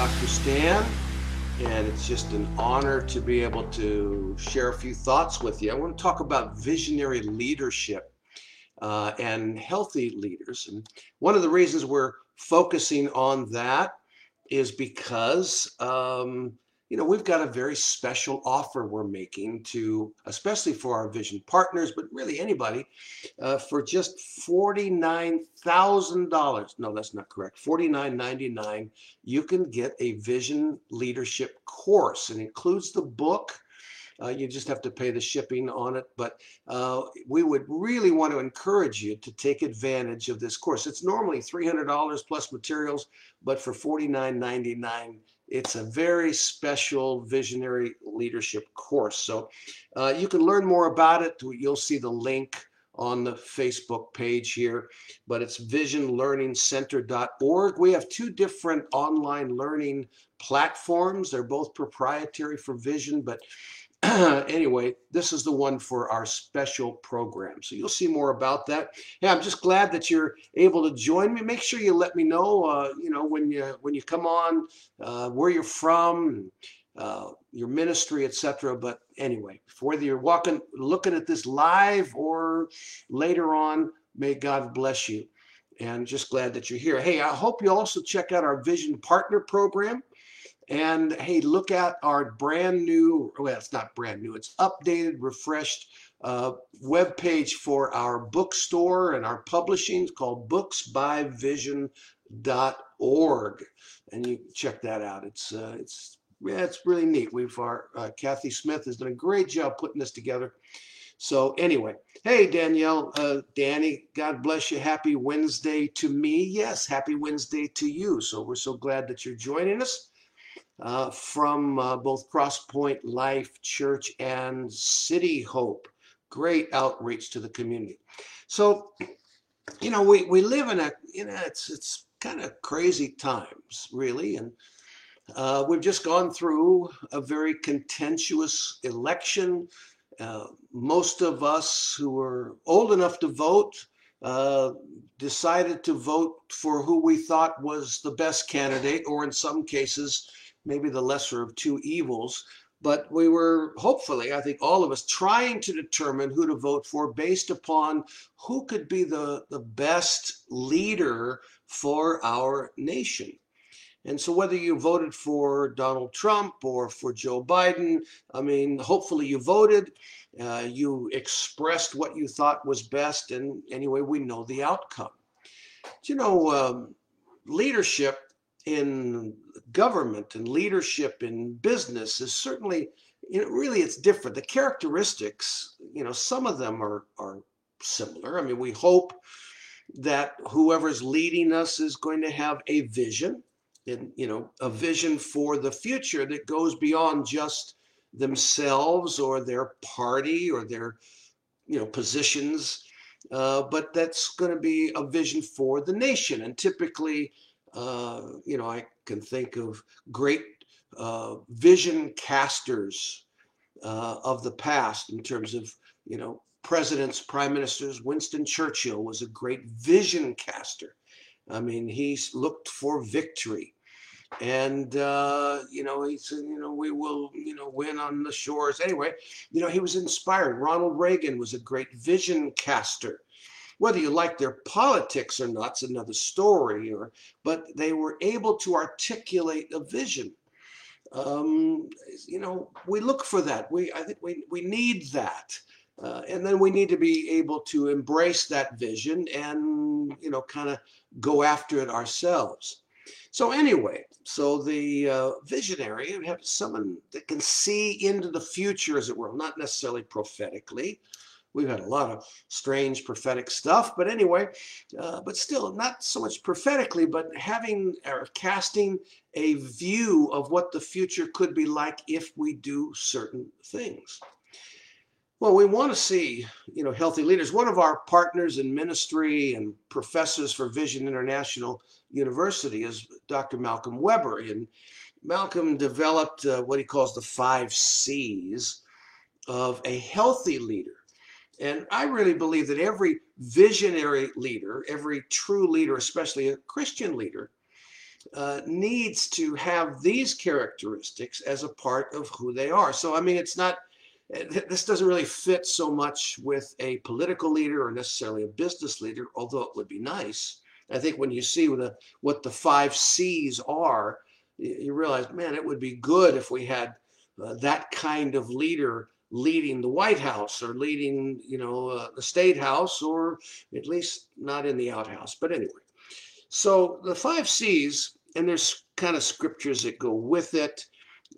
Dr. Stan, and it's just an honor to be able to share a few thoughts with you. I want to talk about visionary leadership uh, and healthy leaders. And one of the reasons we're focusing on that is because um, you know, we've got a very special offer we're making to, especially for our vision partners, but really anybody, uh, for just $49,000. No, that's not correct. $49.99. You can get a vision leadership course. It includes the book. Uh, you just have to pay the shipping on it. But uh, we would really want to encourage you to take advantage of this course. It's normally $300 plus materials, but for $49.99, it's a very special visionary leadership course. So uh, you can learn more about it. You'll see the link on the Facebook page here, but it's visionlearningcenter.org. We have two different online learning platforms. They're both proprietary for vision, but anyway, this is the one for our special program. So you'll see more about that. Yeah, I'm just glad that you're able to join me. Make sure you let me know, uh, you know, when you when you come on, uh, where you're from, uh, your ministry, etc. But anyway, whether you're walking, looking at this live or later on, may God bless you. And just glad that you're here. Hey, I hope you also check out our Vision Partner Program. And hey, look at our brand new, well, it's not brand new, it's updated, refreshed uh, web page for our bookstore and our publishing it's called booksbyvision.org. And you check that out. It's, uh, it's, yeah, it's really neat. We've, our, uh, Kathy Smith has done a great job putting this together. So anyway, hey Danielle, uh, Danny, God bless you. Happy Wednesday to me. Yes, happy Wednesday to you. So we're so glad that you're joining us uh, from uh, both Crosspoint Life Church and City Hope. Great outreach to the community. So, you know, we, we live in a, you know, it's, it's kind of crazy times, really. And uh, we've just gone through a very contentious election. Uh, most of us who were old enough to vote uh, decided to vote for who we thought was the best candidate, or in some cases, maybe the lesser of two evils. But we were hopefully, I think all of us, trying to determine who to vote for based upon who could be the, the best leader for our nation. And so, whether you voted for Donald Trump or for Joe Biden, I mean, hopefully you voted, uh, you expressed what you thought was best, and anyway, we know the outcome. you know, um, leadership in government and leadership in business is certainly you know really it's different. The characteristics you know some of them are are similar. I mean we hope that whoever's leading us is going to have a vision and you know a vision for the future that goes beyond just themselves or their party or their you know positions uh, but that's going to be a vision for the nation. And typically uh, you know, I can think of great uh, vision casters uh, of the past in terms of, you know, presidents, prime ministers. Winston Churchill was a great vision caster. I mean, he looked for victory. And, uh, you know, he said, you know, we will, you know, win on the shores. Anyway, you know, he was inspired. Ronald Reagan was a great vision caster. Whether you like their politics or not, it's another story. Or, but they were able to articulate a vision. Um, you know, we look for that. We, I think we, we need that. Uh, and then we need to be able to embrace that vision and, you know, kind of go after it ourselves. So anyway, so the uh, visionary, have someone that can see into the future, as it were, not necessarily prophetically, We've had a lot of strange prophetic stuff, but anyway, uh, but still not so much prophetically, but having or casting a view of what the future could be like if we do certain things. Well, we want to see, you know, healthy leaders. One of our partners in ministry and professors for Vision International University is Dr. Malcolm Webber, and Malcolm developed uh, what he calls the five C's of a healthy leader. And I really believe that every visionary leader, every true leader, especially a Christian leader, uh, needs to have these characteristics as a part of who they are. So, I mean, it's not, eh, this doesn't really fit so much with a political leader or necessarily a business leader, although it would be nice. I think when you see what the, what the five C's are, you realize, man, it would be good if we had uh, that kind of leader leading the White House or leading, you know, uh, the State House or at least not in the outhouse. But anyway, so the five C's, and there's kind of scriptures that go with it.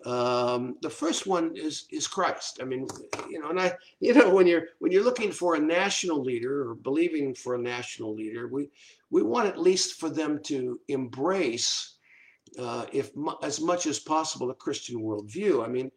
Um, the first one is is Christ. I mean, you know, and I, you know, when you're when you're looking for a national leader or believing for a national leader, we we want at least for them to embrace, uh, if as much as possible, a Christian worldview. I mean,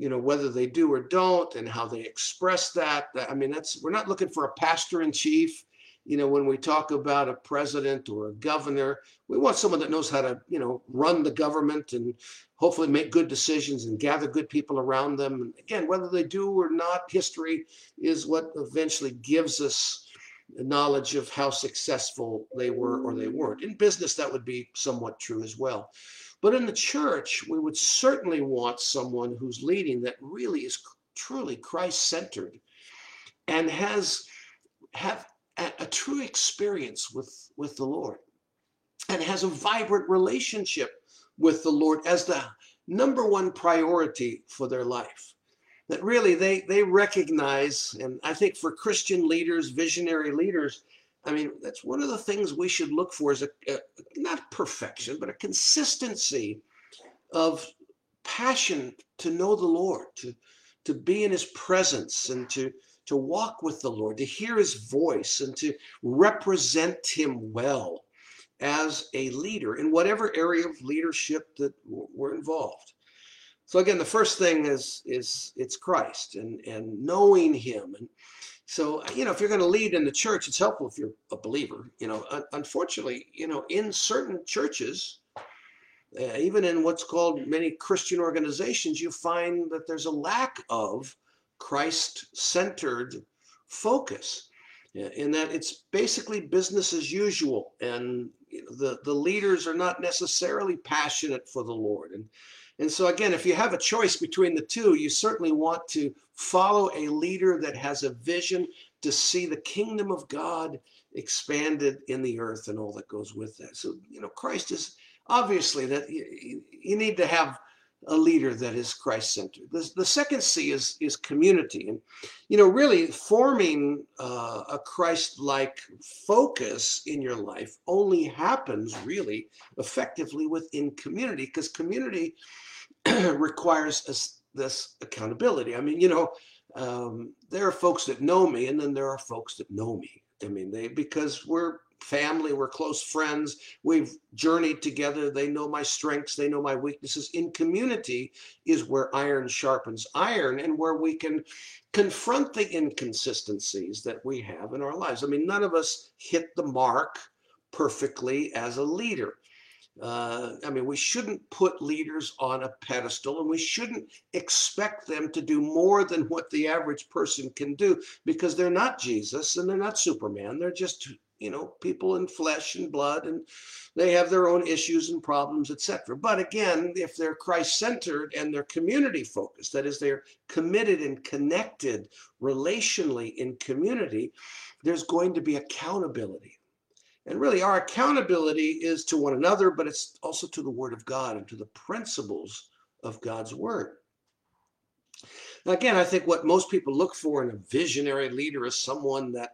you know, whether they do or don't, and how they express that. I mean, that's we're not looking for a pastor in chief you know, when we talk about a president or a governor, we want someone that knows how to, you know, run the government and hopefully make good decisions and gather good people around them. And again, whether they do or not, history is what eventually gives us knowledge of how successful they were or they weren't. In business, that would be somewhat true as well. But in the church, we would certainly want someone who's leading that really is truly Christ centered and has have a, a true experience with, with the Lord and has a vibrant relationship with the Lord as the number one priority for their life. That really they, they recognize, and I think for Christian leaders, visionary leaders, I mean, that's one of the things we should look for is a, a not perfection, but a consistency of passion to know the Lord, to, to be in his presence and to, to walk with the Lord, to hear his voice, and to represent him well as a leader in whatever area of leadership that we're involved. So again, the first thing is is it's Christ and and knowing Him. And so you know, if you're going to lead in the church, it's helpful if you're a believer. You know, unfortunately, you know, in certain churches, uh, even in what's called many Christian organizations, you find that there's a lack of Christ centered focus in that it's basically business as usual and the, the leaders are not necessarily passionate for the Lord. And, and so again, if you have a choice between the two, you certainly want to follow a leader that has a vision to see the kingdom of God expanded in the earth and all that goes with that. So, you know, Christ is obviously that you, you need to have a leader that is Christ centered. The, the second C is, is community. And, you know, really forming uh, a Christ like focus in your life only happens really effectively within community because community requires us this accountability. I mean, you know, um, there are folks that know me and then there are folks that know me. I mean, they because we're family, we're close friends, we've journeyed together. They know my strengths, they know my weaknesses. In community is where iron sharpens iron and where we can confront the inconsistencies that we have in our lives. I mean, none of us hit the mark perfectly as a leader. Uh, I mean, we shouldn't put leaders on a pedestal and we shouldn't expect them to do more than what the average person can do because they're not Jesus and they're not Superman. They're just you know people in flesh and blood and they have their own issues and problems etc but again if they're christ centered and they're community focused that is they're committed and connected relationally in community there's going to be accountability and really our accountability is to one another but it's also to the word of god and to the principles of god's word. Now again i think what most people look for in a visionary leader is someone that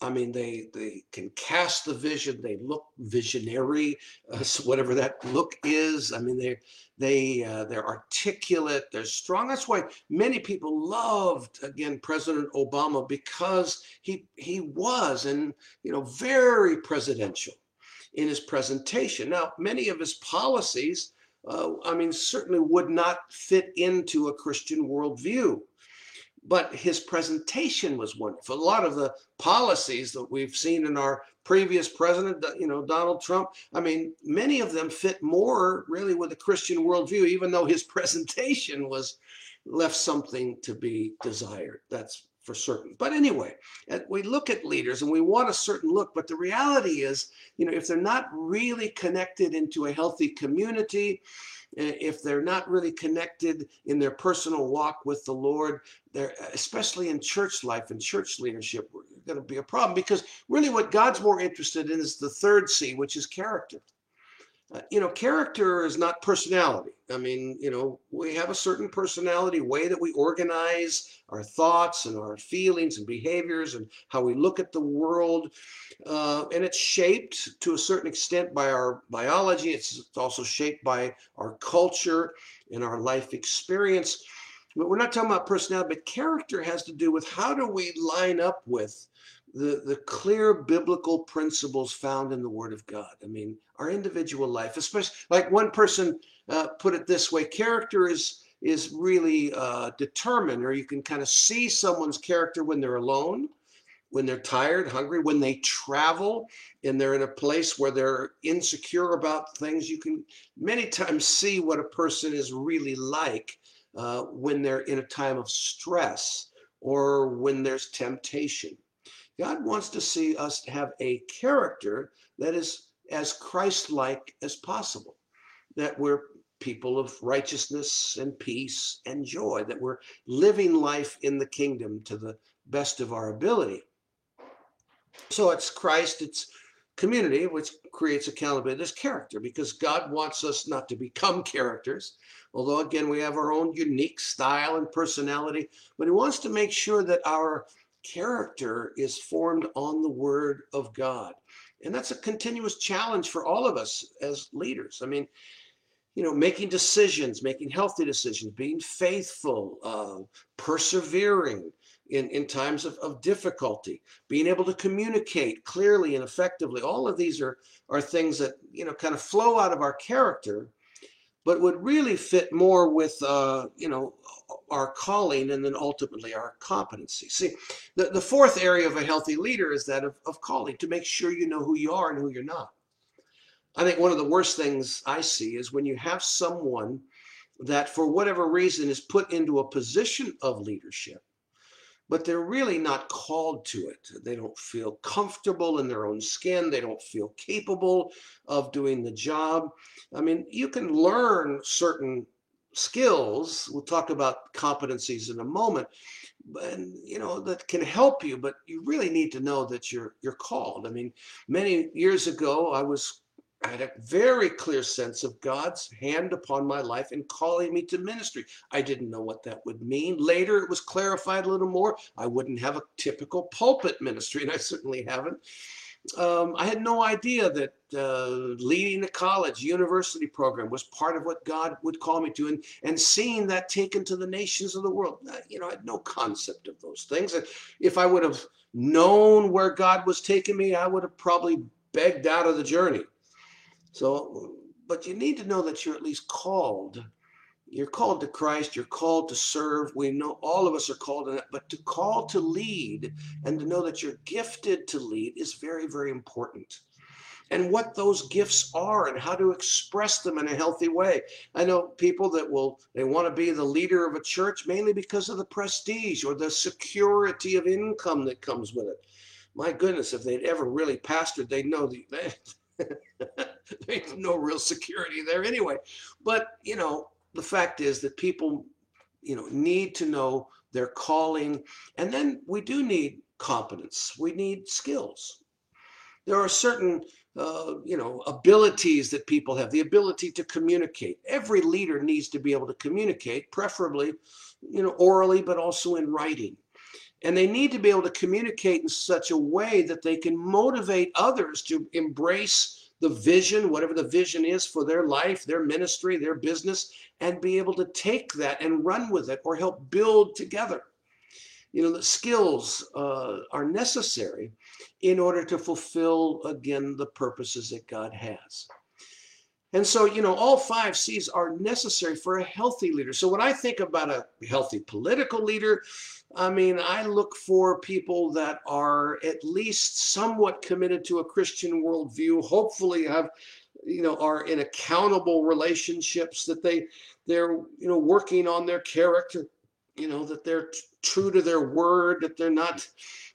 I mean, they they can cast the vision. They look visionary, uh, whatever that look is. I mean, they they uh, they're articulate. They're strong. That's why many people loved again President Obama because he he was and you know very presidential in his presentation. Now, many of his policies, uh, I mean, certainly would not fit into a Christian worldview but his presentation was wonderful. A lot of the policies that we've seen in our previous president, you know, Donald Trump, I mean, many of them fit more really with the Christian worldview, even though his presentation was left something to be desired. That's for certain. But anyway, uh, we look at leaders and we want a certain look, but the reality is, you know, if they're not really connected into a healthy community, if they're not really connected in their personal walk with the Lord, they're especially in church life and church leadership, going to be a problem because really what God's more interested in is the third C, which is character. Uh, you know, character is not personality. I mean, you know, we have a certain personality, way that we organize our thoughts and our feelings and behaviors and how we look at the world. Uh, and it's shaped to a certain extent by our biology. It's also shaped by our culture and our life experience. But we're not talking about personality, but character has to do with how do we line up with the, the clear biblical principles found in the Word of God. I mean, our individual life, especially like one person uh, put it this way: character is is really uh, determined, or you can kind of see someone's character when they're alone, when they're tired, hungry, when they travel and they're in a place where they're insecure about things. You can many times see what a person is really like uh, when they're in a time of stress or when there's temptation. God wants to see us have a character that is as Christ like as possible, that we're people of righteousness and peace and joy, that we're living life in the kingdom to the best of our ability. So it's Christ, it's community, which creates accountability. There's character because God wants us not to become characters, although again, we have our own unique style and personality, but He wants to make sure that our character is formed on the word of God. And that's a continuous challenge for all of us as leaders. I mean, you know, making decisions, making healthy decisions, being faithful, uh, persevering in, in times of, of difficulty, being able to communicate clearly and effectively. All of these are, are things that, you know, kind of flow out of our character but would really fit more with, uh, you know, our calling and then ultimately our competency. See, the, the fourth area of a healthy leader is that of, of calling, to make sure you know who you are and who you're not. I think one of the worst things I see is when you have someone that, for whatever reason, is put into a position of leadership but they're really not called to it. They don't feel comfortable in their own skin. They don't feel capable of doing the job. I mean, you can learn certain skills. We'll talk about competencies in a moment, and you know that can help you. But you really need to know that you're you're called. I mean, many years ago, I was I had a very clear sense of God's hand upon my life in calling me to ministry. I didn't know what that would mean. Later, it was clarified a little more. I wouldn't have a typical pulpit ministry, and I certainly haven't. Um, I had no idea that uh, leading a college, university program was part of what God would call me to, and, and seeing that taken to the nations of the world. Uh, you know, I had no concept of those things. And if I would have known where God was taking me, I would have probably begged out of the journey. So, but you need to know that you're at least called. You're called to Christ. You're called to serve. We know all of us are called to that, but to call to lead and to know that you're gifted to lead is very, very important. And what those gifts are and how to express them in a healthy way. I know people that will, they want to be the leader of a church mainly because of the prestige or the security of income that comes with it. My goodness, if they'd ever really pastored, they'd know the, There's no real security there anyway. But, you know, the fact is that people, you know, need to know their calling. And then we do need competence, we need skills. There are certain, uh, you know, abilities that people have, the ability to communicate. Every leader needs to be able to communicate, preferably, you know, orally, but also in writing. And they need to be able to communicate in such a way that they can motivate others to embrace the vision, whatever the vision is for their life, their ministry, their business, and be able to take that and run with it or help build together. You know, the skills uh, are necessary in order to fulfill, again, the purposes that God has. And so, you know, all five C's are necessary for a healthy leader. So, when I think about a healthy political leader, I mean, I look for people that are at least somewhat committed to a Christian worldview, hopefully have, you know, are in accountable relationships, that they they're, you know, working on their character you know, that they're t- true to their word, that they're not,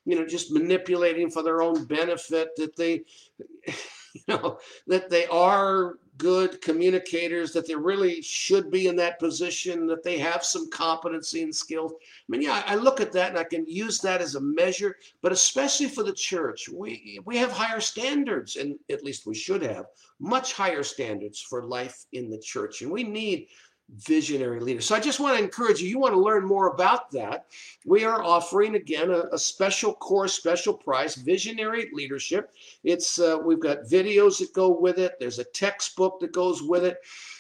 you know, just manipulating for their own benefit, that they, you know, that they are good communicators, that they really should be in that position, that they have some competency and skills. I mean, yeah, I look at that and I can use that as a measure, but especially for the church, we we have higher standards, and at least we should have much higher standards for life in the church, and we need visionary leader. So I just want to encourage you, you want to learn more about that. We are offering again a, a special course, special price, visionary leadership. It's uh, we've got videos that go with it. There's a textbook that goes with it.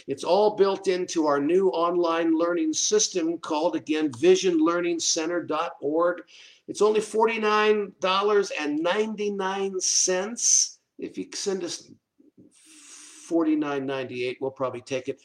It's all built into our new online learning system called again visionlearningcenter.org. It's only $49.99 if you send us $49.98. We'll probably take it.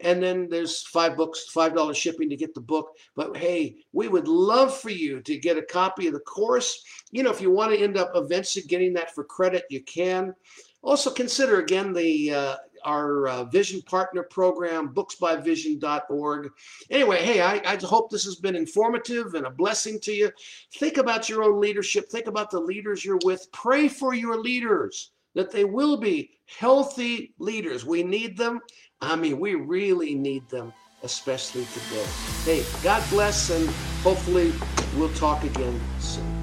And then there's five books, $5 shipping to get the book. But hey, we would love for you to get a copy of the course. You know, if you want to end up eventually getting that for credit, you can. Also consider again the uh, our uh, Vision Partner Program, booksbyvision.org. Anyway, hey, I, I hope this has been informative and a blessing to you. Think about your own leadership. Think about the leaders you're with. Pray for your leaders that they will be healthy leaders. We need them. I mean, we really need them, especially today. Hey, God bless, and hopefully we'll talk again soon.